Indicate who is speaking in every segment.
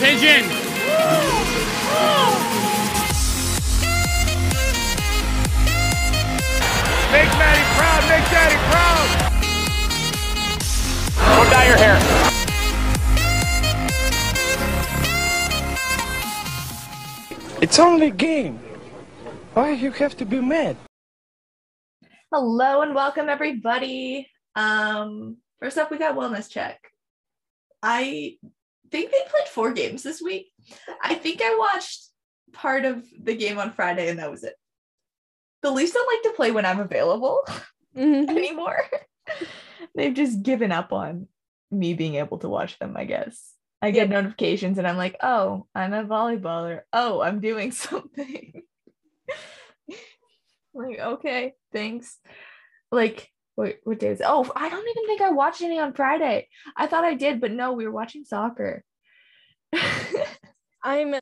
Speaker 1: Pigeon.
Speaker 2: Make Maddie proud. Make Daddy proud.
Speaker 1: Go dye your hair.
Speaker 2: It's only a game. Why you have to be mad?
Speaker 3: Hello and welcome everybody. Um, first up, we got wellness check. I think they played four games this week. I think I watched part of the game on Friday and that was it. The Leafs don't like to play when I'm available
Speaker 4: Mhm.
Speaker 3: anymore. They've just given up on me being able to watch them, I guess. I get notifications and I'm like, oh, I'm a volleyballer. Oh, I'm doing something. like, okay, thanks. Like, what, what day is it? Oh, I don't even think I watched any on Friday. I thought I did, but no, we were watching soccer.
Speaker 4: I'm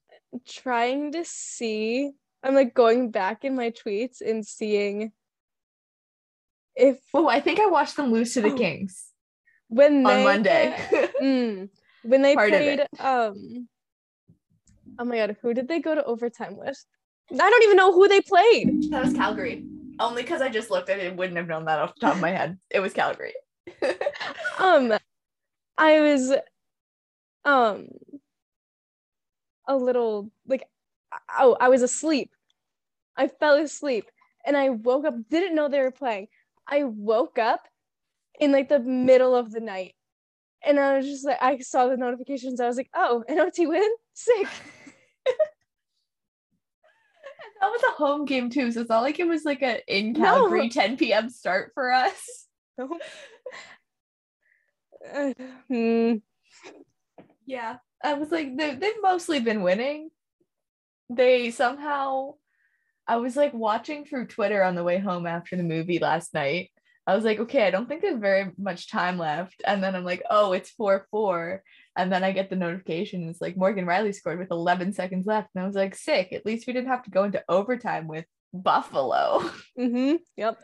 Speaker 4: trying to see. I'm like going back in my tweets and seeing if
Speaker 3: oh, I think I watched them lose to the
Speaker 4: Oh.
Speaker 3: Kings
Speaker 4: when
Speaker 3: on
Speaker 4: they,
Speaker 3: Monday.
Speaker 4: Mm, when they
Speaker 3: Part
Speaker 4: played um oh my god who did they go to overtime with i don't even know who they played
Speaker 3: that was Calgary. Only because I just looked at it, wouldn't have known that off the top of my head. It was Calgary.
Speaker 4: um i was um a little like oh i was asleep i fell asleep and i woke up didn't know they were playing i woke up in like the middle of the night and i was just like i saw the notifications i was like oh an ot win sick
Speaker 3: That was a home game too, so it's not like it was like a in
Speaker 4: No.
Speaker 3: Calgary 10 p.m. start for us.
Speaker 4: Uh, hmm.
Speaker 3: Yeah, I was like, they, they've mostly been winning. They somehow, I was like watching through Twitter on the way home after the movie last night. I was like, okay, I don't think there's very much time left. And then I'm like, oh, it's 4 4. And then I get the notification. It's like Morgan Rielly scored with 11 seconds left. And I was like, sick. At least we didn't have to go into overtime with Buffalo.
Speaker 4: Mm-hmm. Yep.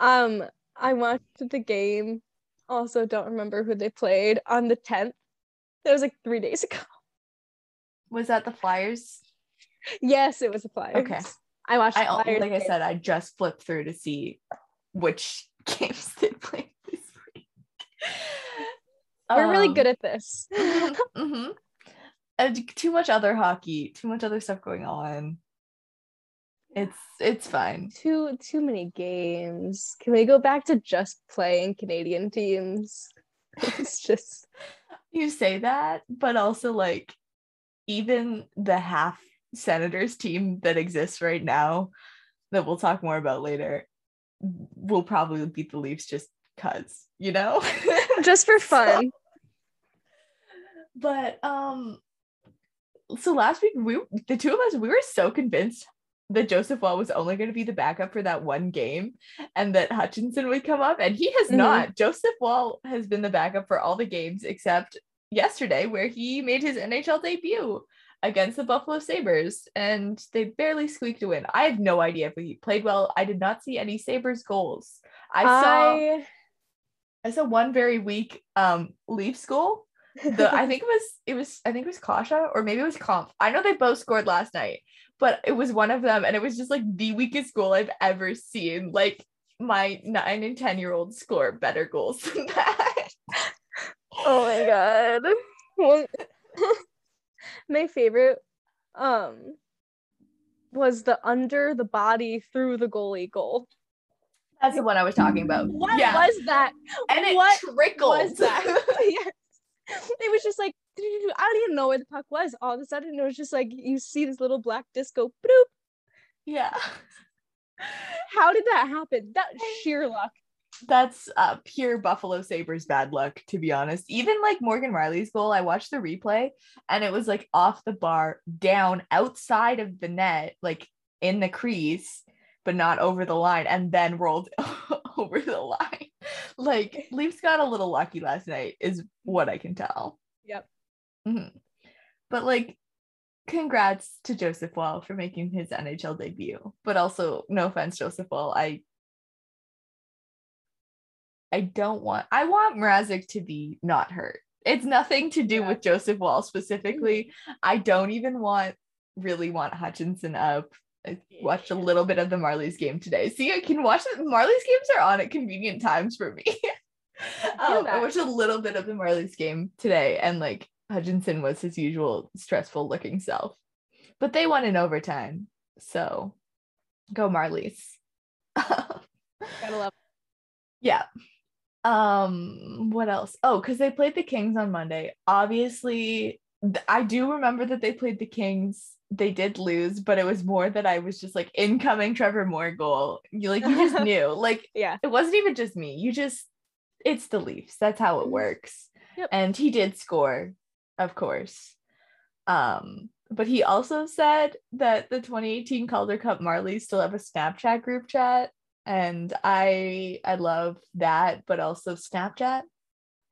Speaker 4: Um, I watched the game. Also, don't remember who they played on the tenth. That was like three days ago.
Speaker 3: Was that the Flyers?
Speaker 4: Yes, it was the Flyers.
Speaker 3: Okay.
Speaker 4: I watched.
Speaker 3: I
Speaker 4: Flyers
Speaker 3: like I said, I just flipped through to see which games they played this week.
Speaker 4: We're really
Speaker 3: Um,
Speaker 4: good at this.
Speaker 3: mhm. And too much other hockey, too much other stuff going on. It's it's fine.
Speaker 4: too too many games. Can we go back to just playing Canadian teams? It's just
Speaker 3: You say that, but also like even the half Senators team that exists right now, that we'll talk more about later, will probably beat the Leafs just cuz, you know?
Speaker 4: just for fun.
Speaker 3: But um so last week we the two of us we were so convinced that Joseph Woll was only going to be the backup for that one game and that Hutchinson would come up and he has
Speaker 4: Mhm.
Speaker 3: not. Joseph Woll has been the backup for all the games except yesterday where he made his NHL debut against the Buffalo Sabres and they barely squeaked a win. I have no idea if he played well. I did not see any Sabres goals. I saw
Speaker 4: I
Speaker 3: I saw one very weak um Leafs goal the I think it was it was I think it was Kase or maybe it was Kampf. I know they both scored last night, but it was one of them, and it was just like the weakest goal I've ever seen. Like my nine and ten year olds score better goals than that.
Speaker 4: Oh my god. My favorite um was the under the body through the goalie goal.
Speaker 3: That's the one I was talking about.
Speaker 4: What
Speaker 3: yeah,
Speaker 4: was that?
Speaker 3: and it
Speaker 4: what
Speaker 3: trickled.
Speaker 4: was that? It was just like I don't even know where the puck was. All of a sudden, it was just like you see this little black disco. Bloop.
Speaker 3: yeah,
Speaker 4: How did that happen? That sheer luck.
Speaker 3: that's uh, pure Buffalo Sabres bad luck, to be honest. Even like Morgan Rielly's goal, I watched the replay and it was like off the bar, down outside of the net, like in the crease, but not over the line, and then rolled over the line. Like Leafs got a little lucky last night, is what I can tell.
Speaker 4: Yep.
Speaker 3: Mhm. But like, congrats to Joseph Woll for making his NHL debut. But also, no offense, Joseph Woll, I I don't want I want Mrazek to be not hurt. It's nothing to do
Speaker 4: Yeah.
Speaker 3: with Joseph Woll specifically. I don't even want really want Hutchinson up. I watched a little bit of the Marlies game today. See, I can watch the Marlies games are on at convenient times for me. um, I watched a little bit of the Marlies game today, and like Hutchinson was his usual stressful looking self. But they won in overtime. So go Marlies.
Speaker 4: Gotta love.
Speaker 3: yeah. Um, what else? Oh, because they played the Kings on Monday. Obviously, I do remember that they played the Kings. They did lose, but it was more that I was just like incoming Trevor Moore goal. You like you just knew. Like
Speaker 4: Yeah.
Speaker 3: it wasn't even just me. You just it's the Leafs. That's how it
Speaker 4: Mhm.
Speaker 3: works.
Speaker 4: Yep.
Speaker 3: And he did score, of course. Um, but he also said that the 2018 Calder Cup Marlies still have a Snapchat group chat. And I I love that, but also Snapchat.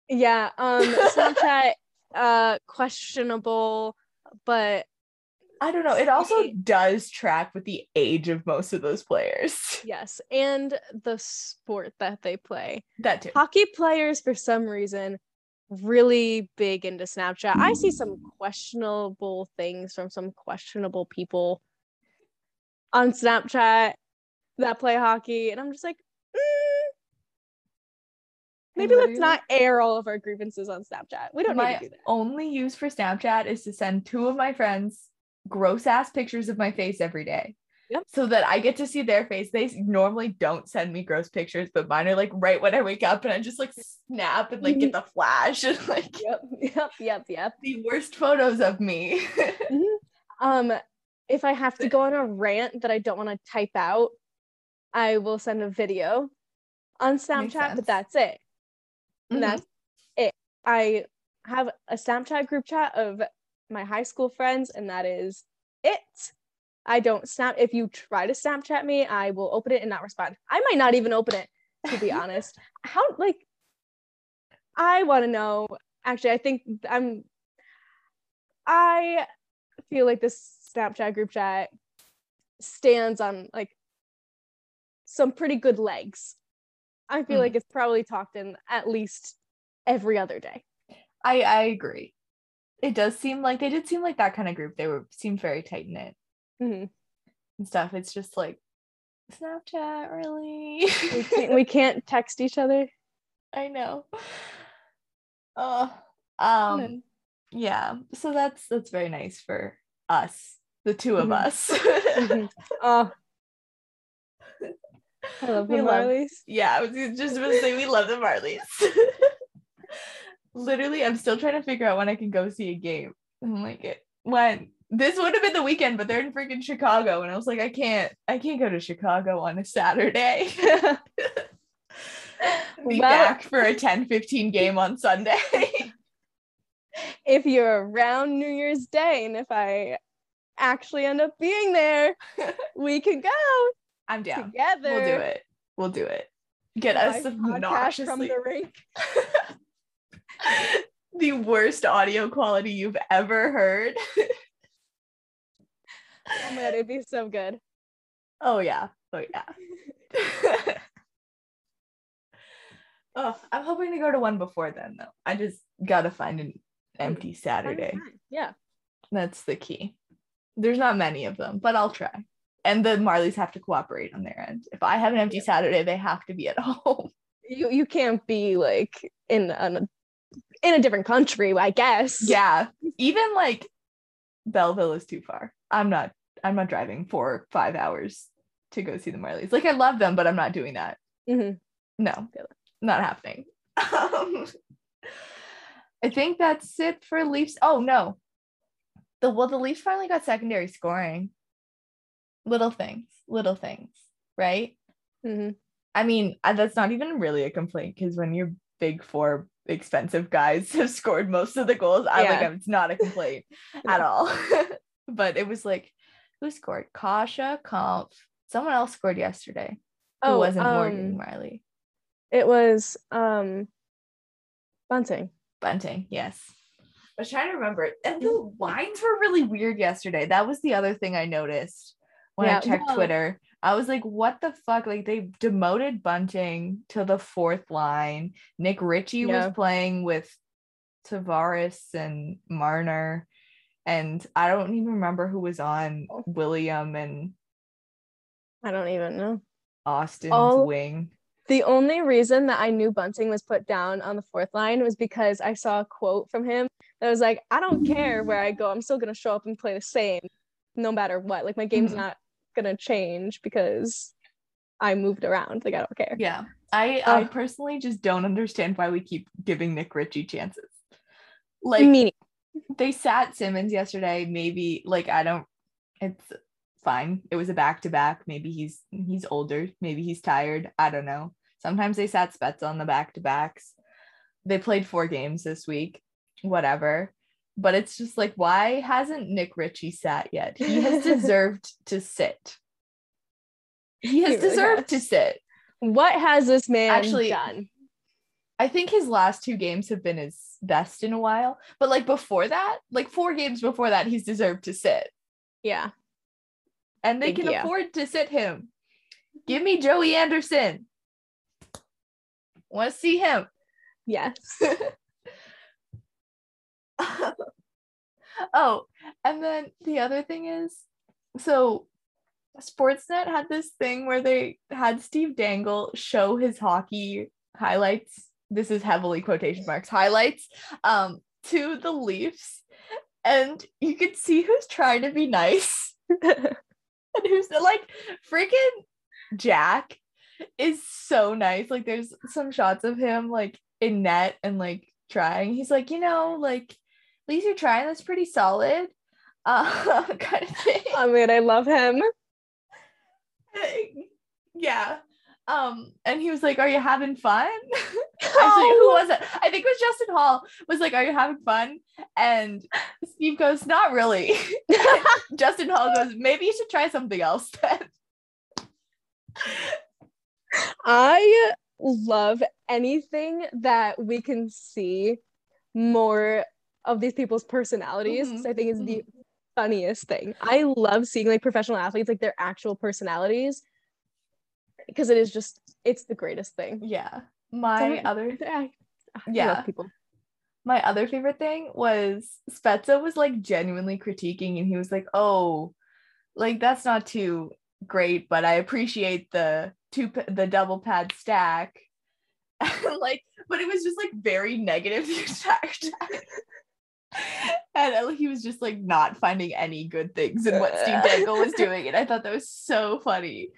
Speaker 4: Yeah. Um. Snapchat. uh. Questionable, but
Speaker 3: I don't know. It also does track with the age of most of those players.
Speaker 4: yes, and the sport that they play.
Speaker 3: That too.
Speaker 4: Hockey players, for some reason, really big into Snapchat. I see some questionable things from some questionable people on Snapchat that play hockey, and I'm just like, mm, maybe let's not air all of our grievances on Snapchat. We don't
Speaker 3: my
Speaker 4: need to do that.
Speaker 3: only use for Snapchat is to send two of my friends gross ass pictures of my face every day.
Speaker 4: Yep.
Speaker 3: So that I get to see their face. They normally don't send me gross pictures, but mine are like right when I wake up and I just like snap and like get the flash and like
Speaker 4: Yep, yep, yep, yep.
Speaker 3: the worst photos of me.
Speaker 4: Mhm. Um, if I have to go on a rant that I don't want to type out, I will send a video on Snapchat, but that's it. And
Speaker 3: Mhm.
Speaker 4: that's it. I have a Snapchat group chat of my high school friends, and that is it. I don't snap. If you try to Snapchat me, I will open it and not respond. I might not even open it, to be honest. How, like, I want to know. Actually, I think I'm. I feel like this Snapchat group chat stands on like some pretty good legs. I feel
Speaker 3: Mm.
Speaker 4: like it's probably talked in at least every other day.
Speaker 3: I I agree. It does seem like they did seem like that kind of group. They were seemed very tight knit
Speaker 4: Mhm.
Speaker 3: and stuff. It's just like Snapchat, really.
Speaker 4: We can't we can't text each other.
Speaker 3: I know. Uh, um, yeah. So that's that's very nice for us, the two of
Speaker 4: Mhm.
Speaker 3: us.
Speaker 4: Mhm. Oh, I love the
Speaker 3: love-
Speaker 4: Marlies.
Speaker 3: yeah, I was just to say we love the Marlies. Literally, I'm still trying to figure out when I can go see a game. I'm like, it when this would have been the weekend, but they're in freaking Chicago, and I was like, I can't, I can't go to Chicago on a Saturday. Be
Speaker 4: Well-
Speaker 3: back for a 10-15 game on Sunday.
Speaker 4: if you're around New Year's Day and if I actually end up being there, we can go
Speaker 3: I'm down.
Speaker 4: together.
Speaker 3: We'll do it. We'll do it. Get
Speaker 4: Live
Speaker 3: us obnoxiously
Speaker 4: from the rink.
Speaker 3: the worst audio quality you've ever heard.
Speaker 4: Oh my god, it'd be so good.
Speaker 3: Oh yeah. Oh yeah. oh, I'm hoping to go to one before then though. I just gotta find an empty Saturday.
Speaker 4: Yeah.
Speaker 3: That's the key. There's not many of them, but I'll try. And the Marlies have to cooperate on their end. If I have an empty
Speaker 4: Yeah.
Speaker 3: Saturday, they have to be at home.
Speaker 4: You you can't be like in a in a different country, I guess.
Speaker 3: yeah. Even like Belleville is too far. I'm not I'm not driving for five hours to go see the Marlies. Like I love them, but I'm not doing that.
Speaker 4: Mhm.
Speaker 3: No, not happening. Um, I think that's it for Leafs. Oh no. The well, the Leafs finally got secondary scoring. Little things, little things, right?
Speaker 4: Mhm.
Speaker 3: I mean, that's not even really a complaint because when your big four expensive guys have scored most of the goals, I like
Speaker 4: Yeah.
Speaker 3: it's not a complaint at all. but it was like, who scored? Kase, Kampf. Someone else scored yesterday. Who
Speaker 4: Oh,
Speaker 3: wasn't
Speaker 4: um,
Speaker 3: Morgan Rielly?
Speaker 4: It was um Bunting.
Speaker 3: Bunting, yes. I was trying to remember it. And the lines were really weird yesterday. That was the other thing I noticed when I checked
Speaker 4: well-
Speaker 3: Twitter. I was like, what the fuck? Like they demoted Bunting to the fourth line. Nick Ritchie
Speaker 4: Yeah.
Speaker 3: was playing with Tavares and Marner, and I don't even remember who was on
Speaker 4: Oh.
Speaker 3: William and
Speaker 4: I don't even know.
Speaker 3: Austin's
Speaker 4: All-
Speaker 3: wing.
Speaker 4: The only reason that I knew Bunting was put down on the fourth line was because I saw a quote from him that was like, I don't care where I go, I'm still gonna show up and play the same no matter what. Like my game's
Speaker 3: Mhm.
Speaker 4: not gonna change because I moved around. Like I don't care.
Speaker 3: Yeah. I I
Speaker 4: um,
Speaker 3: personally just don't understand why we keep giving Nick Ritchie chances. Like
Speaker 4: Me
Speaker 3: they sat Simmonds yesterday. Maybe like I don't. It's fine. It was a back to back. Maybe he's he's older. Maybe he's tired. I don't know. Sometimes they sat Spets on the back to backs. They played four games this week. Whatever. But it's just like, why hasn't Nick Ritchie sat yet? He has deserved to sit. He has
Speaker 4: He really
Speaker 3: deserved to sit.
Speaker 4: what has this man
Speaker 3: Actually-
Speaker 4: done?
Speaker 3: I think his last two games have been his best in a while. But like before that, like four games before that, he's deserved to sit.
Speaker 4: Yeah.
Speaker 3: And they
Speaker 4: Big
Speaker 3: can
Speaker 4: yeah.
Speaker 3: afford to sit him. Give me Joey Anderson. Want to see him.
Speaker 4: Yes.
Speaker 3: oh, and then the other thing is so Sportsnet had this thing where they had Steve Dangle show his hockey highlights. This is heavily quotation marks highlights um to the Leafs and you could see who's trying to be nice and who's like freaking Jack is so nice. Like there's some shots of him like in net and like trying. He's like, you know, like least you're trying. That's pretty solid. Uh kind of thing.
Speaker 4: I mean, I love him.
Speaker 3: yeah. Um, and he was like, Are you having fun? Actually, who was it? I think it was Justin Holl was like, Are you having fun? And Steve goes, Not really. Justin Holl goes, Maybe you should try something else then.
Speaker 4: I love anything that we can see more of these people's personalities. Mm-hmm. 'cause I think is the mm-hmm. funniest thing. I love seeing like professional athletes, like their actual personalities, because it is just it's the greatest thing.
Speaker 3: Yeah. My
Speaker 4: Some-
Speaker 3: other
Speaker 4: I, I
Speaker 3: Yeah.
Speaker 4: love people.
Speaker 3: my other favorite thing was Spezza was like genuinely critiquing and he was like, "Oh, like that's not too great, but I appreciate the two the double pad stack." like, but it was just like very negative time. and he was just like not finding any good things in what Steve Dangle was doing, and I thought that was so funny.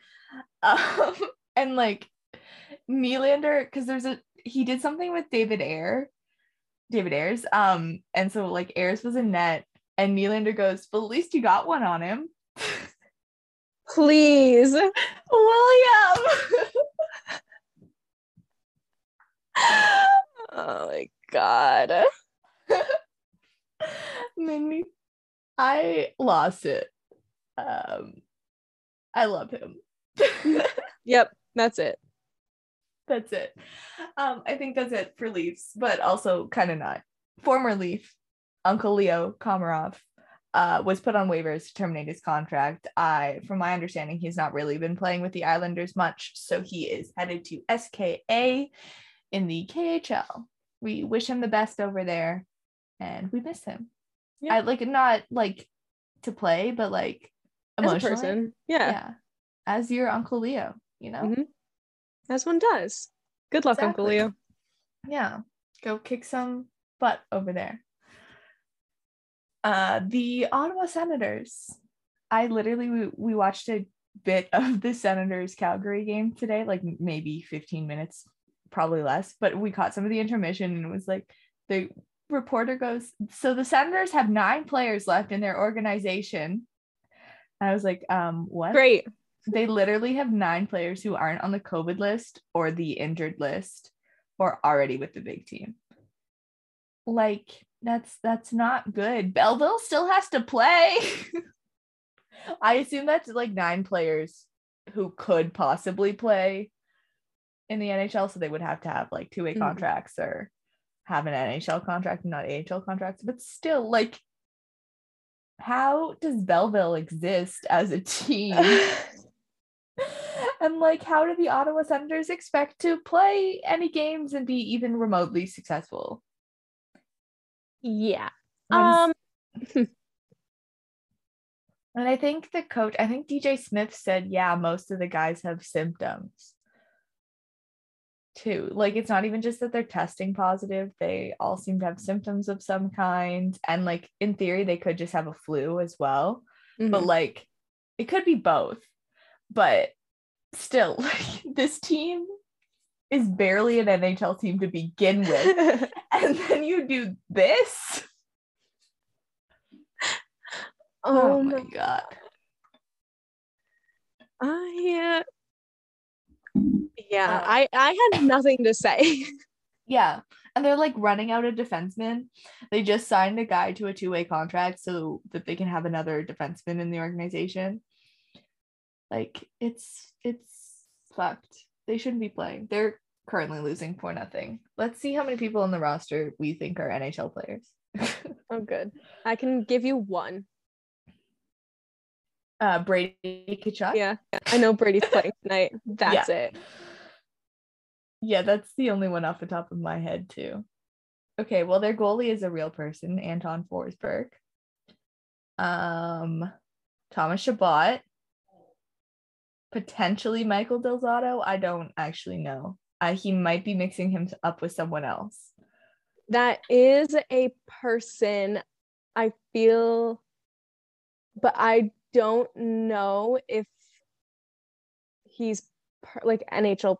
Speaker 3: Um, and like Nylander, because there's a he did something with David Ayer, David Ayres. Um, and so like Ayres was in net, and Nylander goes, "But at least you got one on him."
Speaker 4: Please.
Speaker 3: William.
Speaker 4: Oh my god.
Speaker 3: Made me I lost it. Um I love him.
Speaker 4: Yep, that's it.
Speaker 3: that's it. Um, I think that's it for Leafs, but also kind of not. Former Leaf, Uncle Leo Komarov, uh, was put on waivers to terminate his contract. I, from my understanding, he's not really been playing with the Islanders much, so he is headed to SKA in the KHL. We wish him the best over there, and we miss him.
Speaker 4: Yeah.
Speaker 3: I like not like to play, but like
Speaker 4: As a
Speaker 3: emotionally.
Speaker 4: person. Yeah.
Speaker 3: yeah, as your Uncle Leo, you know.
Speaker 4: Mhm. As one does. Good luck, Uncle Leo.
Speaker 3: yeah go kick some butt over there uh the ottawa senators i literally we, we watched a bit of the senators calgary game today like maybe 15 minutes probably less but we caught some of the intermission and it was like the reporter goes so the senators have nine players left in their organization and i was like um what
Speaker 4: Great.
Speaker 3: they literally have nine players who aren't on the COVID list or the injured list or already with the big team. Like that's that's not good. Belleville still has to play. I assume that's like nine players who could possibly play in the NHL, so they would have to have like two-way
Speaker 4: Mhm.
Speaker 3: contracts or have an NHL contract and not AHL contracts. But still, like, how does Belleville exist as a team? and like how do the ottawa senators expect to play any games and be even remotely successful
Speaker 4: Yeah. Um
Speaker 3: And I think the coach, I think DJ Smith said, yeah, most of the guys have symptoms too. Like it's not even just that they're testing positive, they all seem to have symptoms of some kind. And like in theory, they could just have a flu as well. But
Speaker 4: mhm.
Speaker 3: like it could be both. But still, like this team is barely an NHL team to begin with. and then you do this.
Speaker 4: oh my
Speaker 3: god.
Speaker 4: I yeah,
Speaker 3: Uh,
Speaker 4: I I had nothing to say.
Speaker 3: Yeah. And they're like running out of defensemen. They just signed a guy to a two way contract so that they can have another defenseman in the organization. Like it's it's fucked. They shouldn't be playing. They're currently losing for nothing. Let's see how many people on the roster we think are NHL players.
Speaker 4: oh good. I can give you one.
Speaker 3: Uh Brady Tkachuk.
Speaker 4: Yeah. I know Brady's playing tonight. That's it.
Speaker 3: Yeah, that's the only one off the top of my head too. Okay, well their goalie is a real person, Anton Forsberg. Um Thomas Chabot. Potentially Michael Del Zotto. I don't actually know. Uh, he might be mixing him up with someone else.
Speaker 4: That is a person I feel but I don't know if he's per- like NHL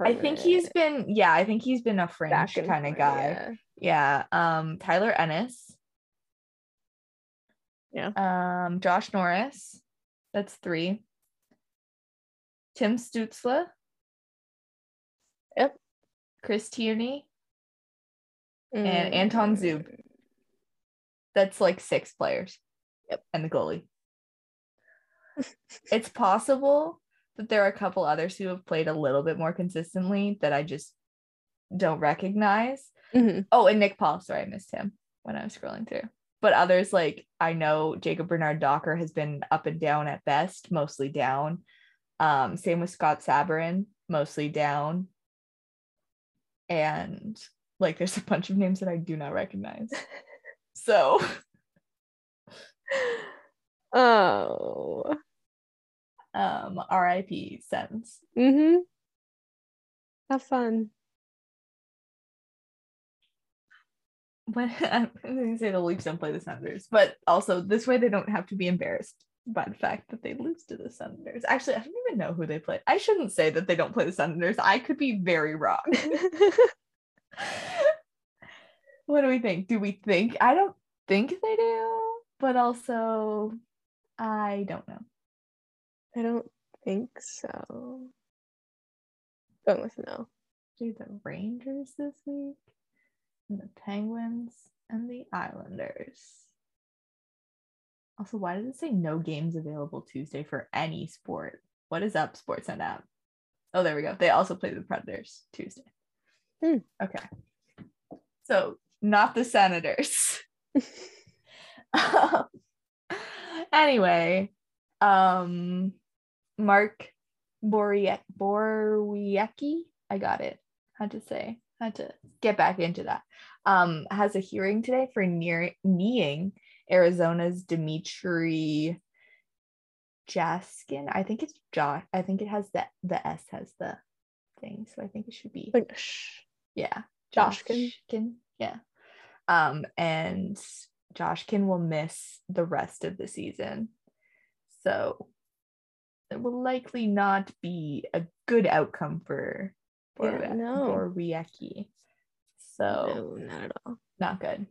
Speaker 3: I think he's been, yeah, I think he's been a fringe kind of guy.
Speaker 4: yeah.
Speaker 3: Yeah. Um, Tyler Ennis.
Speaker 4: Yeah.
Speaker 3: Um, Josh Norris. That's three. Tim Stützle.
Speaker 4: Yep.
Speaker 3: Chris Tierney.
Speaker 4: Mm.
Speaker 3: And Anton Zub. That's like six players.
Speaker 4: Yep.
Speaker 3: And the goalie. It's possible that there are a couple others who have played a little bit more consistently that I just don't recognize.
Speaker 4: Mhm.
Speaker 3: Oh, and Nick Paul. Sorry, I missed him when I was scrolling through. But others like I know Jacob Bernard Docker has been up and down at best, mostly down. Um, same with Scott Sabourin, mostly down. And like there's a bunch of names that I do not recognize. So
Speaker 4: Oh.
Speaker 3: Um RIP sense.
Speaker 4: Mm-hmm. Have fun.
Speaker 3: But I'm gonna say the Leafs don't play the Senators, but also this way they don't have to be embarrassed by the fact that they lose to the Senators. Actually, I don't even know who they play. I shouldn't say that they don't play the Senators. I could be very wrong. what do we think? Do we think? I don't think they do, but also I don't know.
Speaker 4: I don't think so. Going with no.
Speaker 3: Do the Rangers this week, and the Penguins, and the Islanders. Also, why does it say no games available Tuesday for any sport? What is up, Sportsnet app? Oh, there we go. They also play the Predators Tuesday.
Speaker 4: Hmm.
Speaker 3: Okay. So, not the Senators. Um, anyway, um, Mark Borie- Borowiecki, I got it. Had to say, had to get back into that. Um, has a hearing today for near kneeing Arizona's Dimitri Jaskin. I think it's Josh. I think it has the the S has the thing, so I think it should be
Speaker 4: Like,
Speaker 3: yeah,
Speaker 4: Joshkin.
Speaker 3: Joshkin. Yeah. Um, and Joshkin will miss the rest of the season. So it will likely not be a good outcome for for
Speaker 4: Yeah, no.
Speaker 3: for Rieki. So
Speaker 4: No, not at all.
Speaker 3: not good.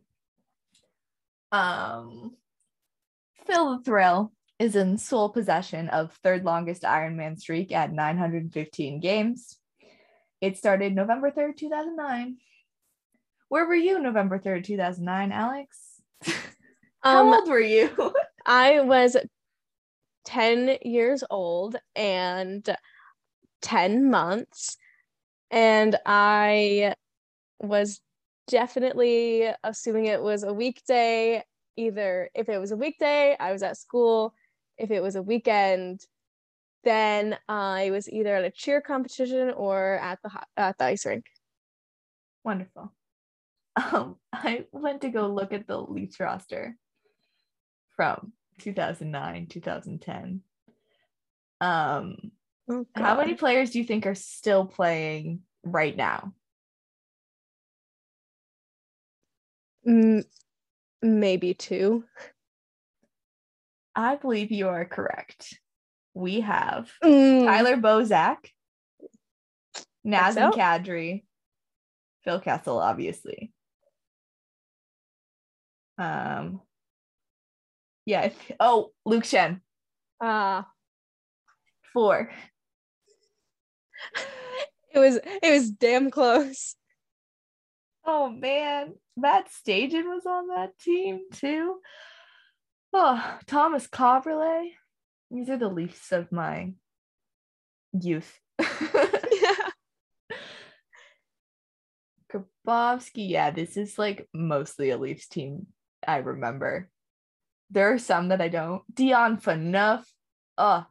Speaker 3: Um Phil the Thrill is in sole possession of third longest Ironman streak at 915 games. It started November 3rd, 2009. Where were you November 3rd, 2009, Alex? How
Speaker 4: Um,
Speaker 3: old were you?
Speaker 4: I was 10 years old and 10 months. And I was definitely assuming it was a weekday. Either if it was a weekday, I was at school. If it was a weekend, then I was either at a cheer competition or at the at the ice rink.
Speaker 3: Wonderful. Um, I went to go look at the Leafs roster from 2009, 2010. Um,
Speaker 4: Oh,
Speaker 3: how many players do you think are still playing right now?
Speaker 4: M- maybe two.
Speaker 3: I believe you are correct. We have
Speaker 4: Mm,
Speaker 3: Tyler Bozak, Nazem
Speaker 4: so.
Speaker 3: Kadri, Phil Kessel, obviously. Um, yeah. Oh, Luke Schenn,
Speaker 4: Ah,
Speaker 3: four.
Speaker 4: it was it was damn close.
Speaker 3: Oh man, Matt Stajan was on that team too. Oh, Tomas Kaberle. These are the Leafs of my youth.
Speaker 4: yeah.
Speaker 3: Grabovski, yeah, this is like mostly a Leafs team I remember. There are some that I don't. Dion Phaneuf. Oh,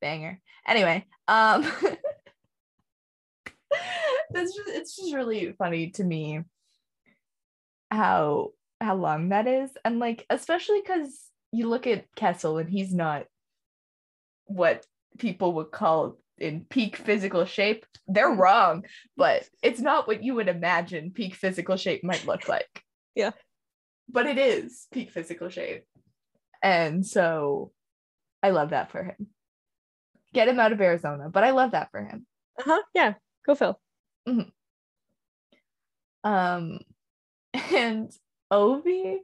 Speaker 3: banger. Anyway, um that's just it's just really funny to me how how long that is. And like especially because you look at Kessel and he's not what people would call in peak physical shape. They're wrong, but it's not what you would imagine peak physical shape might look like.
Speaker 4: Yeah.
Speaker 3: But it is peak physical shape. And so I love that for him. Get him out of Arizona, but I love that for him.
Speaker 4: Uh-huh. Yeah. Go Phil.
Speaker 3: Um and Ovi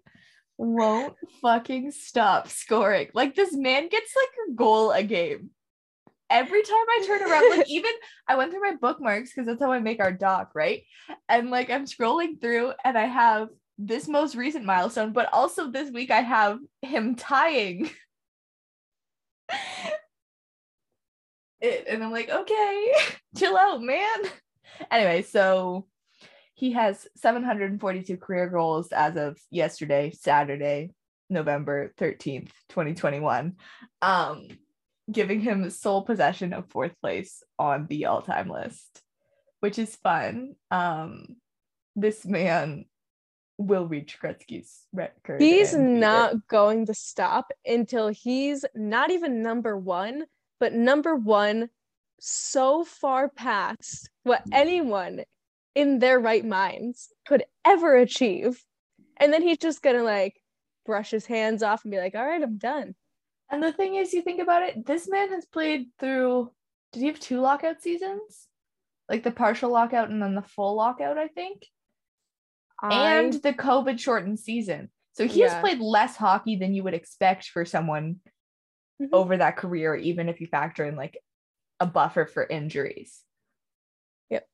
Speaker 3: won't fucking stop scoring. Like this man gets like a goal a game. Every time I turn around, like even I went through my bookmarks because that's how I make our doc, right? And like I'm scrolling through and I have this most recent milestone, but also this week I have him tying it. And I'm like, okay, chill out, man. Anyway, so he has 742 career goals as of yesterday, Saturday, November 13th, 2021. Um, giving him sole possession of fourth place on the all-time list, which is fun. Um, this man will reach Gretzky's record.
Speaker 4: He's
Speaker 3: and beat it.
Speaker 4: not going to stop until he's not even number one, but number one so far past what hmm. anyone in their right minds could ever achieve. And then he's just gonna like brush his hands off and be like, all right, I'm done.
Speaker 3: And the thing is, you think about it, this man has played through, did he have two lockout seasons? Like the partial lockout and then the full lockout, I think. And the COVID shortened season. So he has played less hockey than you would expect for someone
Speaker 4: Mhm.
Speaker 3: over that career, even if you factor in like a buffer for injuries.
Speaker 4: Yep.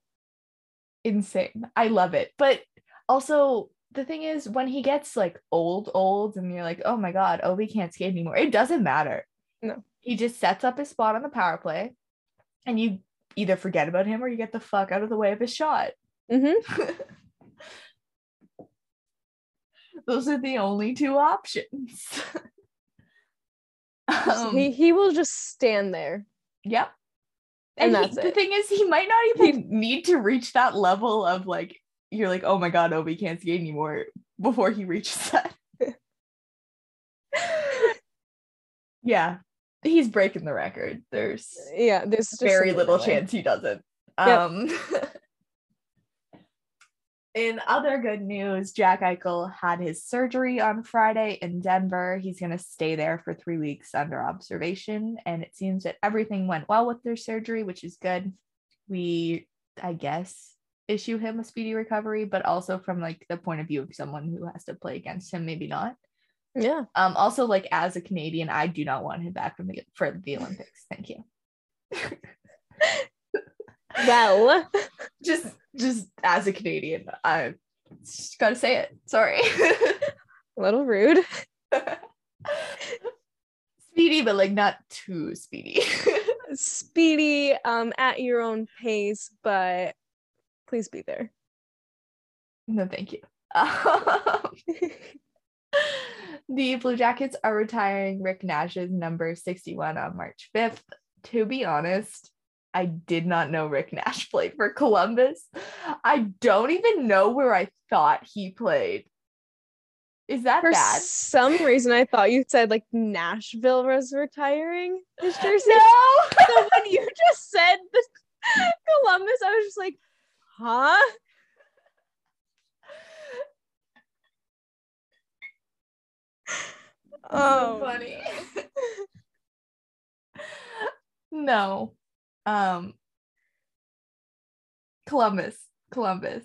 Speaker 3: Insane. I love it. But also, the thing is, when he gets like old, old, and you're like, oh my God, Ovi can't skate anymore, it doesn't matter.
Speaker 4: No.
Speaker 3: He just sets up his spot on the power play, and you either forget about him or you get the fuck out of the way of his shot.
Speaker 4: Mhm.
Speaker 3: Those are the only two options. um,
Speaker 4: he he will just stand there.
Speaker 3: yep.
Speaker 4: and
Speaker 3: And,
Speaker 4: that's
Speaker 3: he- the thing is, he might not even need to reach that level of like, you're like, oh my God, Ovi can't skate anymore before he reaches that. yeah, he's breaking the record. There's
Speaker 4: Yeah, there's just
Speaker 3: very little
Speaker 4: way.
Speaker 3: chance he doesn't.
Speaker 4: Yep.
Speaker 3: Um, in other good news, Jack Eichel had his surgery on Friday in Denver. He's going to stay there for three weeks under observation. And it seems that everything went well with their surgery, which is good. We, I guess, issue him a speedy recovery, but also from like the point of view of someone who has to play against him, maybe not.
Speaker 4: Yeah.
Speaker 3: Um, also, like as a Canadian, I do not want him back from the for the Olympics. Thank you.
Speaker 4: Well,
Speaker 3: just just as a Canadian, I just gotta say it. Sorry.
Speaker 4: a little rude.
Speaker 3: speedy, but like not too speedy.
Speaker 4: Speedy, um, at your own pace, but please be there.
Speaker 3: no, thank you. Um, the Blue Jackets are retiring Rick Nash's number 61 on March 5th. To be honest, I did not know Rick Nash played for Columbus. I don't even know where I thought he played. Is that
Speaker 4: For
Speaker 3: bad?
Speaker 4: some reason, I thought you said like Nashville was retiring his jersey.
Speaker 3: No.
Speaker 4: So when you just said the Columbus, I was just like, huh? Oh,
Speaker 3: funny. no. Um Columbus. Columbus.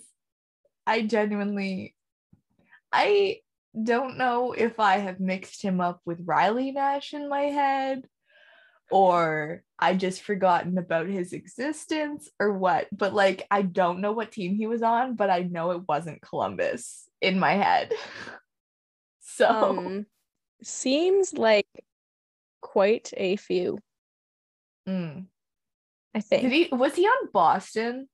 Speaker 3: I genuinely I don't know if I have mixed him up with Riley Nash in my head or I just forgotten about his existence or what. But like I don't know what team he was on, but I know it wasn't Columbus in my head. So
Speaker 4: um, seems like quite a few.
Speaker 3: mm.
Speaker 4: I think.
Speaker 3: Did he was he on Boston?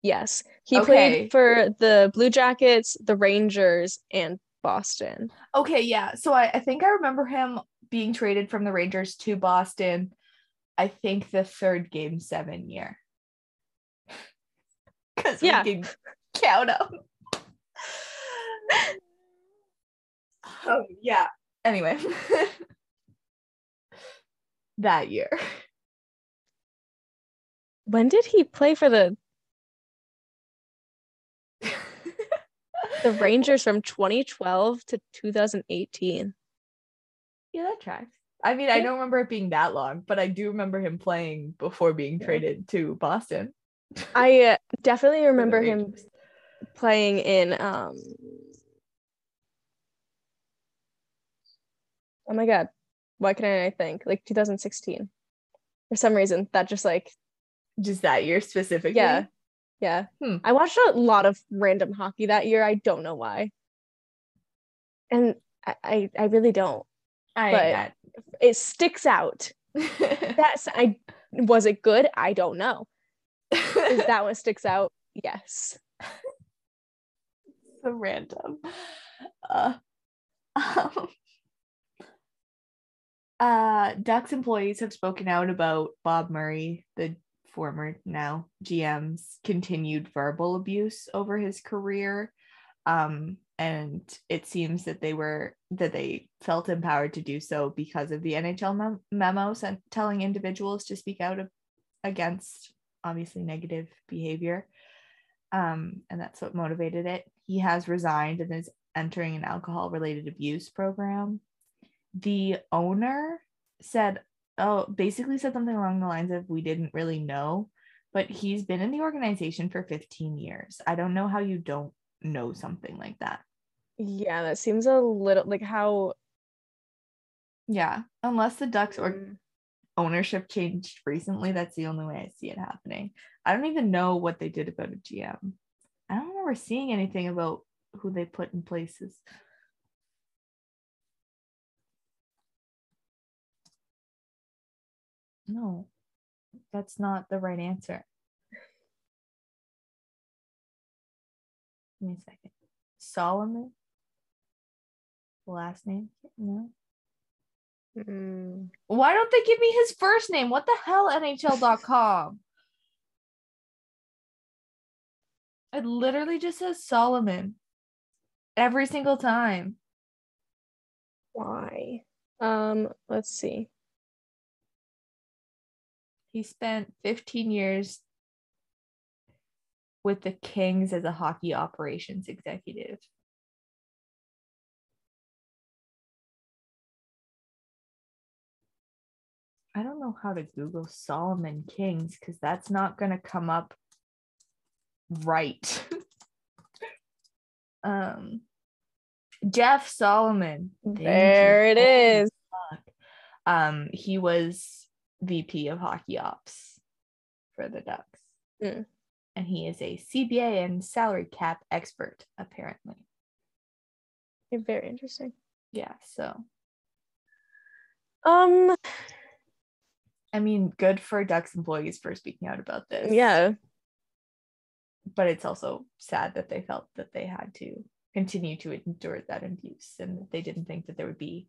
Speaker 4: yes, he
Speaker 3: Okay.
Speaker 4: played for the Blue Jackets, the Rangers, and Boston.
Speaker 3: Okay, yeah. So I, I think I remember him being traded from the Rangers to Boston. I think the third game seven year. Because
Speaker 4: Yeah.
Speaker 3: we can count them. oh yeah. Anyway. that year.
Speaker 4: When did he play for the the Rangers from 2012 to 2018?
Speaker 3: Yeah, that tracks. I mean, I don't remember it being that long, but I do remember him playing before being
Speaker 4: Yeah.
Speaker 3: traded to Boston.
Speaker 4: I uh, definitely remember him playing in um Oh my god. Why can I think? Like 2016. For some reason that just like
Speaker 3: just that year specifically.
Speaker 4: yeah. Yeah.
Speaker 3: Hmm.
Speaker 4: I watched a lot of random hockey that year. I don't know why. And I I, I really don't.
Speaker 3: I,
Speaker 4: But- It sticks out. That's I was it good? I don't know. Is that one sticks out? Yes.
Speaker 3: so random. Uh, um, uh, Ducks employees have spoken out about Bob Murray, the former now GM's continued verbal abuse over his career. Um, and it seems that they were that they felt empowered to do so because of the NHL mem- memo sent telling individuals to speak out of, against obviously negative behavior. Um, and that's what motivated it. He has resigned and is entering an alcohol related abuse program. The owner said, oh, basically said something along the lines of, we didn't really know, but he's been in the organization for 15 years. I don't know how you don't know something like that.
Speaker 4: Yeah, that seems a little like how
Speaker 3: Yeah, unless the Ducks or
Speaker 4: Mm.
Speaker 3: ownership changed recently, that's the only way I see it happening. I don't even know what they did about a GM. I don't remember seeing anything about who they put in places. No, that's not the right answer. Give me a second. Solomon? Last name? No.
Speaker 4: Mm.
Speaker 3: Why don't they give me his first name? What the hell, NHL.com? It literally just says Solomon every single time.
Speaker 4: why? Um, let's see.
Speaker 3: He spent 15 years with the Kings as a hockey operations executive. I don't know how to Google Solomon Kings because that's not going to come up right. um, Jeff Solomon.
Speaker 4: There it is.
Speaker 3: Um, he was VP of hockey ops for the Ducks.
Speaker 4: Mm.
Speaker 3: And he is a CBA and salary cap expert, apparently.
Speaker 4: Very interesting.
Speaker 3: Yeah, so
Speaker 4: Um,
Speaker 3: I mean, good for Ducks employees for speaking out about this.
Speaker 4: yeah,
Speaker 3: But it's also sad that they felt that they had to continue to endure that abuse and they didn't think that there would be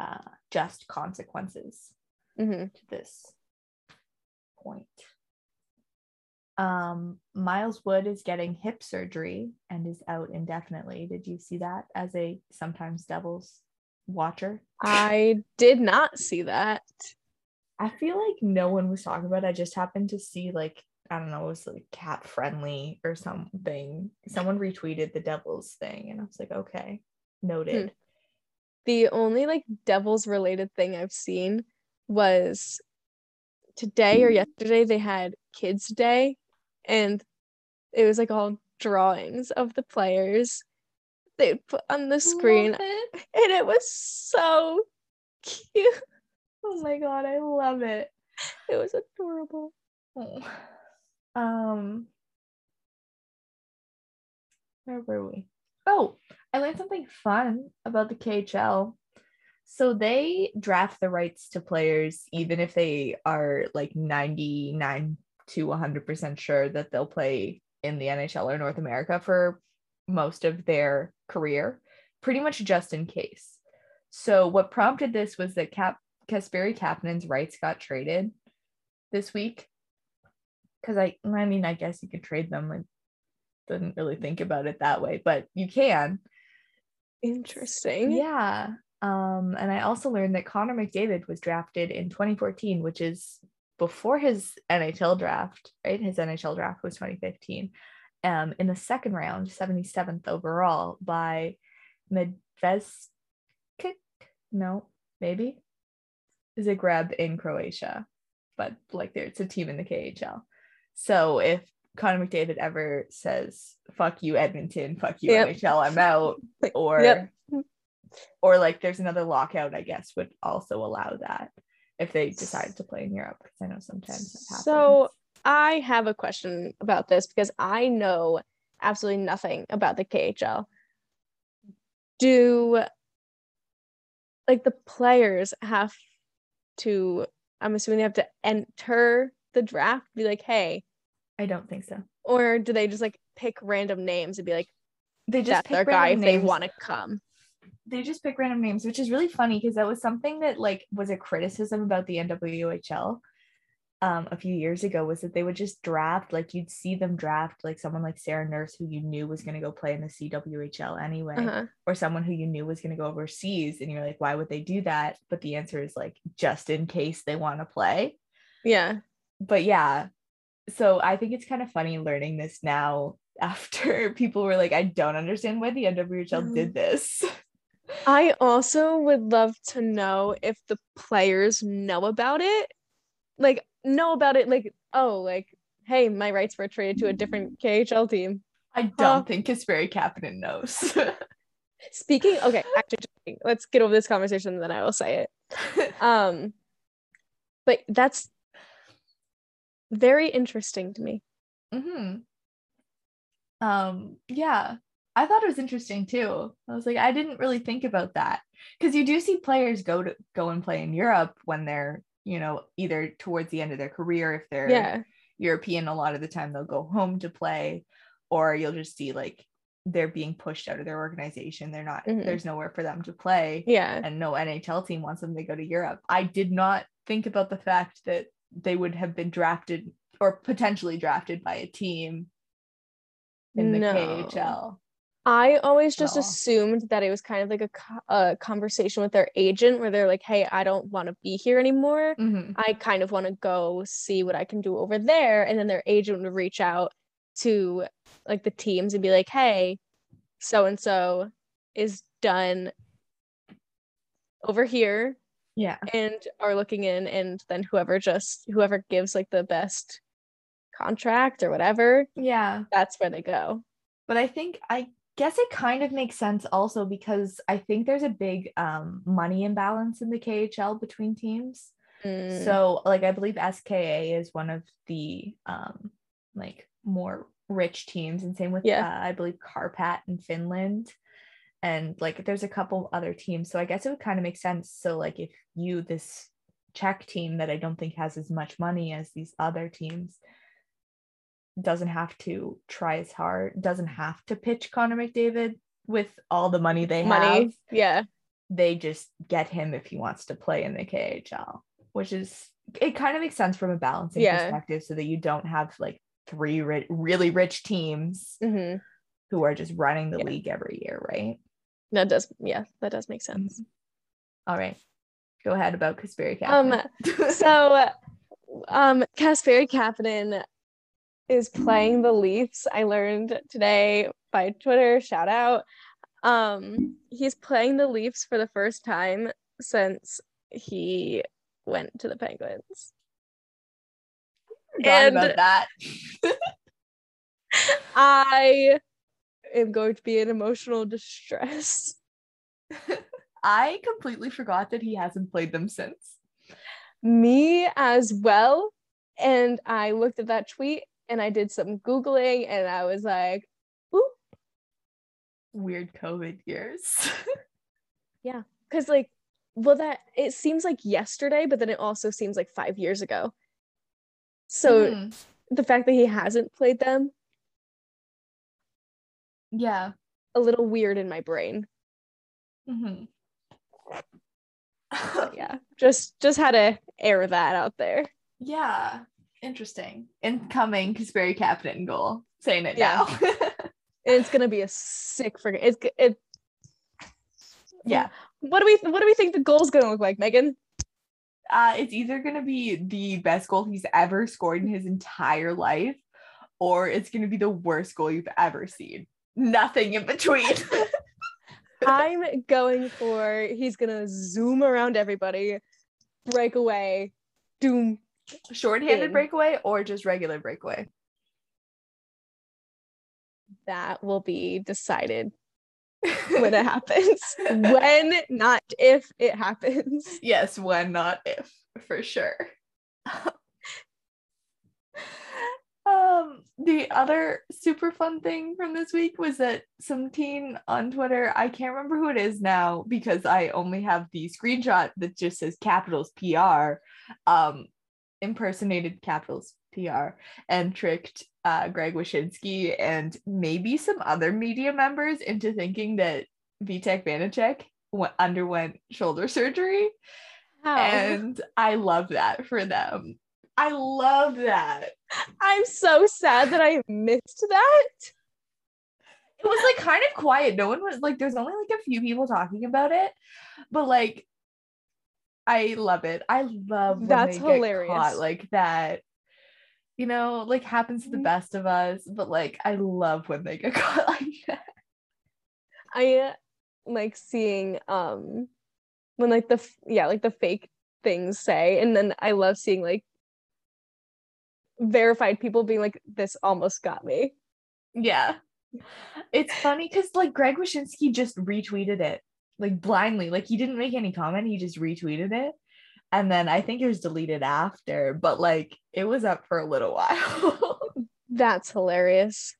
Speaker 3: uh, just consequences
Speaker 4: hmm
Speaker 3: to this point. Um, Miles Wood is getting hip surgery and is out indefinitely. Did you see that as a sometimes Devils watcher?
Speaker 4: I did not see that.
Speaker 3: I feel like no one was talking about it. I just happened to see like I don't know, it was like cat friendly or something. Someone retweeted the Devils thing, and I was like, okay, noted.
Speaker 4: The only like Devils related thing I've seen was today or yesterday they had Kids Day, and it was like all drawings of the players they put on the screen,
Speaker 3: it.
Speaker 4: and it was so cute.
Speaker 3: Oh my god, I love it.
Speaker 4: It was adorable.
Speaker 3: Oh. Um, where were we? Oh, I learned something fun about the KHL. So they draft the rights to players even if they are like 99 to 100% sure that they'll play in the NHL or North America for most of their career, pretty much just in case. So what prompted this was that Cap Kasperi Kapanen's rights got traded this week because I I mean I guess you could trade them. I didn't really think about it that way, but you can.
Speaker 4: Interesting.
Speaker 3: Yeah. Um, and I also learned that Connor McDavid was drafted in 2014, which is before his NHL draft, right? His NHL draft was 2015. Um, in the second round, 77th overall by Medvescak. No, maybe Zagreb in Croatia, but like there, it's a team in the KHL. So if Connor McDavid ever says "fuck you Edmonton," "fuck you
Speaker 4: Yep.
Speaker 3: NHL," I'm out, or
Speaker 4: yep.
Speaker 3: Or like there's another lockout, I guess would also allow that if they decide to play in Europe because I know sometimes that happens.
Speaker 4: So I have a question about this because I know absolutely nothing about the KHL. Do like the players have to, I'm assuming they have to enter the draft, be like, hey,
Speaker 3: I don't think so.
Speaker 4: or do they just like pick random names and be like,
Speaker 3: They just pick
Speaker 4: their guy if they want to come?
Speaker 3: They just pick random names, which is really funny because that was something that like was a criticism about the NWHL um a few years ago was that they would just draft like you'd see them draft like someone like Sarah Nurse who you knew was going to go play in the CWHL anyway
Speaker 4: Uh-huh.
Speaker 3: or someone who you knew was going to go overseas and you're like why would they do that? But the answer is like just in case they want to play.
Speaker 4: Yeah.
Speaker 3: but yeah. So I think it's kind of funny learning this now after people were like I don't understand why the NWHL did this
Speaker 4: I also would love to know if the players know about it. Like know about it like oh like hey my rights were traded to a different KHL team.
Speaker 3: I don't
Speaker 4: Huh.
Speaker 3: think Kasperi Kapanen knows.
Speaker 4: Speaking okay, actually let's get over this conversation and then I will say it. Um but that's very interesting to me.
Speaker 3: hmm Um, yeah, I thought it was interesting too. I was like, I didn't really think about that because you do see players go to go and play in Europe when they're, you know, either towards the end of their career if they're
Speaker 4: Yeah.
Speaker 3: European. A lot of the time they'll go home to play, or you'll just see like they're being pushed out of their organization. They're not.
Speaker 4: Mhm.
Speaker 3: There's nowhere for them to play.
Speaker 4: Yeah.
Speaker 3: and no NHL team wants them to go to Europe. I did not think about the fact that they would have been drafted or potentially drafted by a team in the
Speaker 4: No.
Speaker 3: KHL.
Speaker 4: I always just
Speaker 3: all.
Speaker 4: assumed that it was kind of like a, a conversation with their agent where they're like, hey, I don't want to be here anymore.
Speaker 3: Mhm.
Speaker 4: I kind of want to go see what I can do over there. And then their agent would reach out to like the teams and be like, hey, so and so is done over here
Speaker 3: Yeah.
Speaker 4: and are looking in. And then whoever just, whoever gives like the best contract or whatever,
Speaker 3: Yeah.
Speaker 4: that's where they go.
Speaker 3: But I think I guess it kind of makes sense also because I think there's a big um, money imbalance in the KHL between teams.
Speaker 4: Mm,
Speaker 3: So like I believe SKA is one of the um like more rich teams and same with
Speaker 4: Yeah.
Speaker 3: uh, I believe Kärpät in Finland and like there's a couple other teams so I guess it would kind of make sense so like if you this Czech team that I don't think has as much money as these other teams doesn't have to try as hard doesn't have to pitch Connor McDavid with all the money they
Speaker 4: money.
Speaker 3: have
Speaker 4: Yeah.
Speaker 3: they just get him if he wants to play in the KHL, which is it kind of makes sense from a balancing
Speaker 4: Yeah.
Speaker 3: perspective so that you don't have like three ri- really rich teams
Speaker 4: hmm
Speaker 3: who are just running the
Speaker 4: Yeah.
Speaker 3: league every year, right?
Speaker 4: That does, yeah, that does make sense.
Speaker 3: All right. Go ahead about Kasperi
Speaker 4: Um,
Speaker 3: Kapanen.
Speaker 4: so um Kasperi Kapanen is playing the Leafs. I learned today by Twitter, shout out. Um he's playing the Leafs for the first time since he went to the Penguins. And-
Speaker 3: about that.
Speaker 4: I am going to be in emotional distress.
Speaker 3: I completely forgot that he hasn't played them since.
Speaker 4: Me as well. And I looked at that tweet and I did some Googling and I was like, oop,
Speaker 3: Weird COVID years. Yeah.
Speaker 4: because like well that it seems like yesterday but then it also seems like five years ago so
Speaker 3: Mhm.
Speaker 4: the fact that he hasn't played them
Speaker 3: yeah.
Speaker 4: a little weird in my brain Mm-hmm. yeah just just had to air that out there
Speaker 3: yeah. Interesting. Incoming Kasperi Kapanen goal. Saying it
Speaker 4: Yeah.
Speaker 3: now.
Speaker 4: it's gonna be a sick friggin' it's it
Speaker 3: yeah.
Speaker 4: what do we what do we think the goal's gonna look like megan
Speaker 3: Uh, it's either going to be the best goal he's ever scored in his entire life, or it's going to be the worst goal you've ever seen. Nothing in between.
Speaker 4: i'm going for he's gonna zoom around everybody break away doom
Speaker 3: Shorthanded
Speaker 4: In.
Speaker 3: breakaway or just regular breakaway?
Speaker 4: that will be decided when it happens. when, not if it happens.
Speaker 3: yes, when, not if, for sure. um, the other super fun thing from this week was that some teen on Twitter, I can't remember who it is now because I only have the screenshot that just says Capitals PR, um, impersonated Capitals PR and tricked uh, Greg Wyshynski and maybe some other media members into thinking that Vitek Vanacek underwent shoulder surgery. And I love that for them. I love that.
Speaker 4: I'm so sad that I missed that.
Speaker 3: It was like kind of quiet. No one was like, there's only like a few people talking about it, but like, I love it. I love when
Speaker 4: That's
Speaker 3: they get
Speaker 4: hilarious.
Speaker 3: caught like that. You know, like happens to the
Speaker 4: Mhm.
Speaker 3: best of us, but like I love when they get caught like that.
Speaker 4: I like seeing um when like the yeah, like the fake things say and then I love seeing like verified people being like this almost got me.
Speaker 3: Yeah. It's funny because like Greg Wyshynski just retweeted it like blindly. Like he didn't make any comment, he just retweeted it. And then I think it was deleted after, but like it was up for a little while.
Speaker 4: That's hilarious.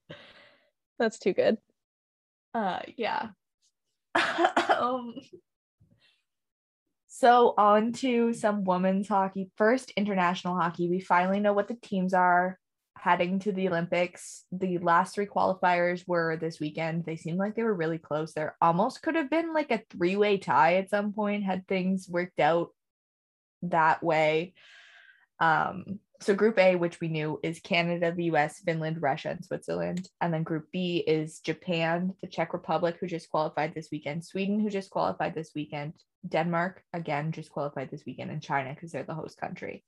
Speaker 4: That's too good.
Speaker 3: uh yeah. um so on to some women's hockey. First, international hockey. We finally know what the teams are heading to the Olympics. The last three qualifiers were this weekend. They seemed like they were really close. There almost could have been like a three-way tie at some point had things worked out that way. Um, so group A, which we knew, is Canada, the US, Finland, Russia, and Switzerland. And then group B is Japan, the Czech Republic, who just qualified this weekend, Sweden, who just qualified this weekend, Denmark, again, just qualified this weekend, and China, because they're the host country.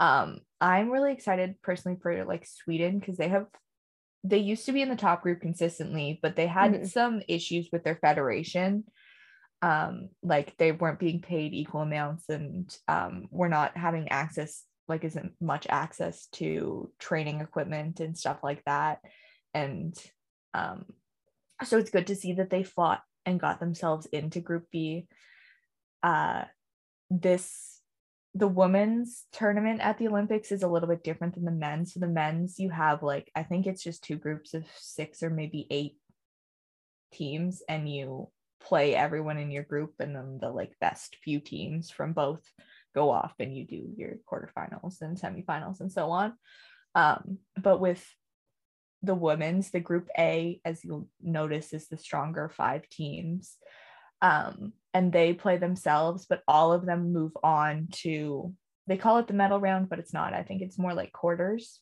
Speaker 3: Um, I'm really excited personally for like Sweden because they have they used to be in the top group consistently, but they had
Speaker 4: Mhm.
Speaker 3: some issues with their federation. Um, like they weren't being paid equal amounts and um were not having access, like isn't much access to training equipment and stuff like that. And um so it's good to see that they fought and got themselves into group B. Uh this the women's tournament at the Olympics is a little bit different than the men's. So the men's, you have like I think it's just two groups of six or maybe eight teams, and you play everyone in your group, and then the like best few teams from both go off, and you do your quarterfinals and semifinals and so on. Um, but with the women's, the group A, as you'll notice, is the stronger five teams um, and they play themselves, but all of them move on to they call it the medal round, but it's not. I think it's more like quarters.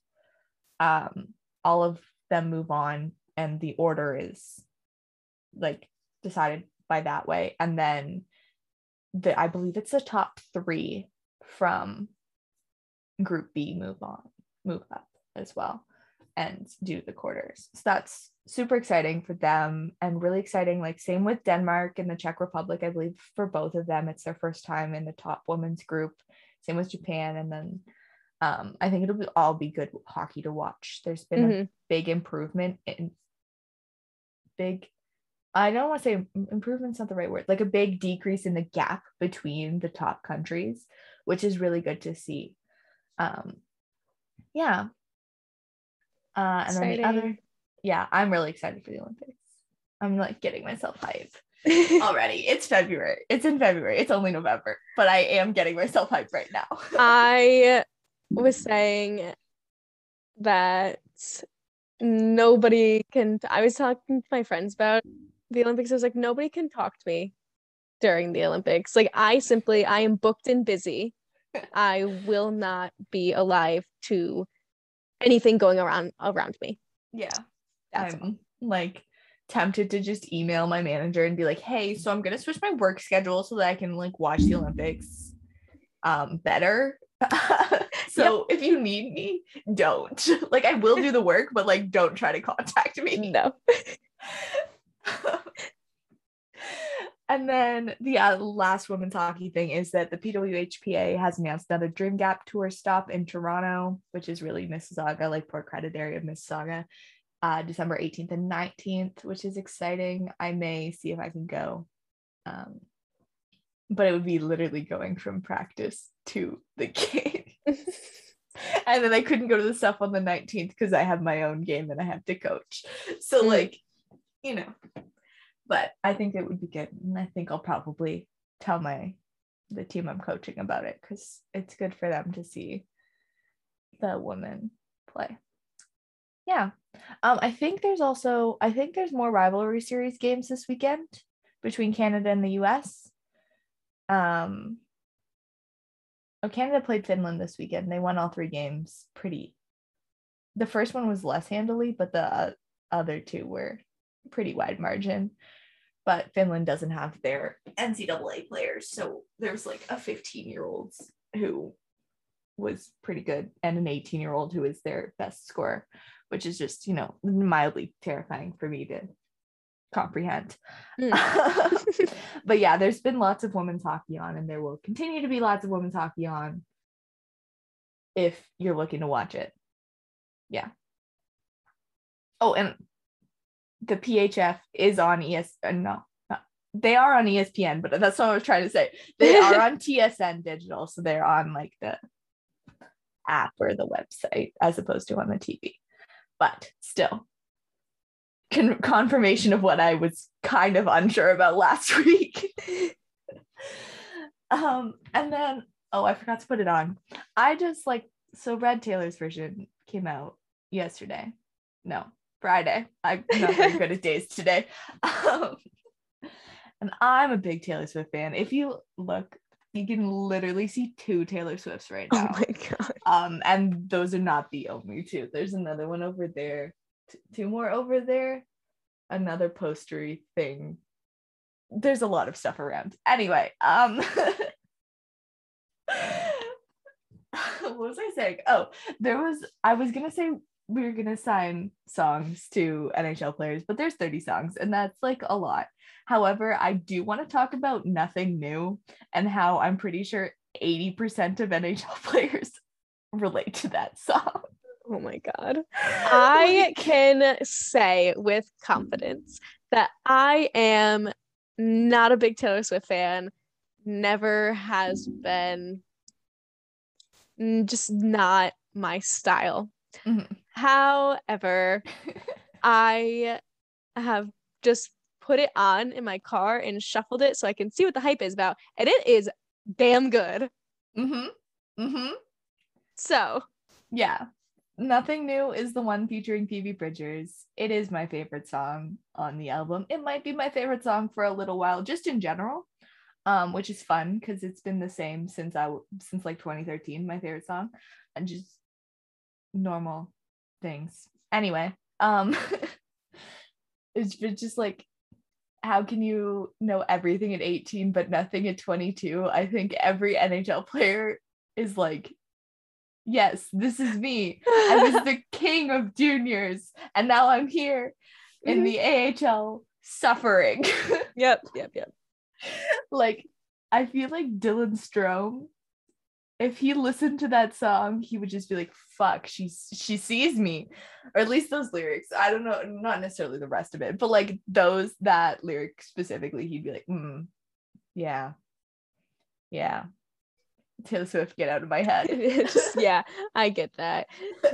Speaker 3: um all of them move on and the order is like decided by that way and then the i believe it's the top three from group b move on move up as well and do the quarters. So that's super exciting for them and really exciting. Like same with denmark and the czech republic i believe for both of them it's their first time in the top women's group. Same with japan and then um, i think it'll be, all be good hockey to watch. There's been a
Speaker 4: Mhm.
Speaker 3: big improvement in big i don't want to say improvement's not the right word like a big decrease in the gap between the top countries which is really good to see. Um yeah uh and then the other yeah i'm really excited for the olympics i'm like getting myself hyped already it's february it's in february it's only november but i am getting myself hyped right now
Speaker 4: I was saying that nobody can. I was talking to my friends about the Olympics. I was like, nobody can talk to me during the Olympics. Like, I simply, I am booked and busy. I will not be alive to anything going around around me.
Speaker 3: yeah.
Speaker 4: That's
Speaker 3: i'm like tempted to just email my manager and be like hey so i'm gonna switch my work schedule so that i can like watch the olympics um better. So if you need me don't. Like i will do the work but like don't try to contact me.
Speaker 4: No.
Speaker 3: and then the uh, last women's hockey thing is that the PWHPA has announced another Dream Gap tour stop in Toronto, which is really Mississauga, like Port Credit area of Mississauga, uh, December 18th and 19th, which is exciting. I may see if I can go. Um, but it would be literally going from practice to the game. and then I couldn't go to the stuff on the 19th because I have my own game and I have to coach. So,
Speaker 4: Mm.
Speaker 3: like, you know, but I think it would be good. And I think I'll probably tell my the team I'm coaching about it because it's good for them to see the women play. Yeah. Um, I think there's also I think there's more rivalry series games this weekend between Canada and the US. Um oh, Canada played Finland this weekend. They won all three games pretty. The first one was less handily, but the uh, other two were pretty wide margin. But Finland doesn't have their NCAA players, so there's like a 15 year old who was pretty good and an 18 year old who is their best scorer, which is just you know mildly terrifying for me to comprehend.
Speaker 4: Mm.
Speaker 3: but yeah, there's been lots of women's hockey on, and there will continue to be lots of women's hockey on if you're looking to watch it. Yeah. Oh, and the PHF is on ES. Uh, no, no, they are on ESPN, but that's what I was trying to say. They are on TSN digital, so they're on like the app or the website as opposed to on the TV. But still, con- confirmation of what I was kind of unsure about last week. um, and then oh, I forgot to put it on. I just like so Red Taylor's version came out yesterday. No, Friday. I'm not very good at days today. Um, and I'm a big Taylor Swift fan. If you look, you can literally see two Taylor Swifts right now.
Speaker 4: Oh
Speaker 3: now.
Speaker 4: my god.
Speaker 3: Um, and those are not the only two. There's another one over there, t- two more over there, another postery thing. There's a lot of stuff around. Anyway, um, what was I saying? Oh, there was. I was gonna say we were gonna sign songs to NHL players, but there's 30 songs, and that's like a lot. However, I do want to talk about nothing new and how I'm pretty sure 80% of NHL players relate to that song.
Speaker 4: Oh my god. I can say with confidence that I am not a big Taylor Swift fan. Never has been. Just not my style.
Speaker 3: Mhm.
Speaker 4: However, I have just put it on in my car and shuffled it so I can see what the hype is about, and it is damn good.
Speaker 3: Mm-hmm. Mm-hmm.
Speaker 4: So,
Speaker 3: Yeah. Nothing New is the one featuring Phoebe Bridgers. It is my favorite song on the album. It might be my favorite song for a little while, just in general, um, which is fun because it's been the same since I since like 2013. My favorite song, and just normal things. Anyway, um it's just like how can you know everything at 18 but nothing at 22? I think every NHL player is like yes, this is me. I was the king of juniors and now I'm here in the AHL suffering.
Speaker 4: Yep, yep, yep.
Speaker 3: like I feel like Dylan Strome, if he listened to that song, he would just be like, fuck, she's she sees me. Or at least those lyrics. I don't know, not necessarily the rest of it, but like those that lyric specifically, he'd be like, mm, yeah. Yeah. Taylor Swift, get out of my head.
Speaker 4: Just- yeah, I get that.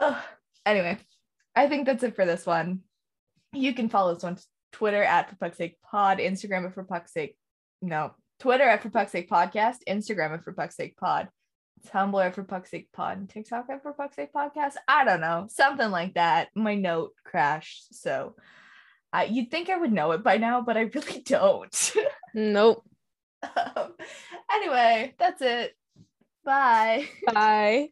Speaker 3: Ugh. Anyway, I think that's it for this one. You can follow us on Twitter at For Puck's Sake Pod, Instagram at For Puck's Sake. No, Twitter at For Puck's Sake Podcast, Instagram at For Puck's Sake Pod, Tumblr at For Puck's Sake Pod, and TikTok at For Puck's Sake Podcast. I don't know, something like that. My note crashed, so uh, you'd think I would know it by now, but I really don't.
Speaker 4: nope.
Speaker 3: um, anyway, that's it. Bye.
Speaker 4: Bye.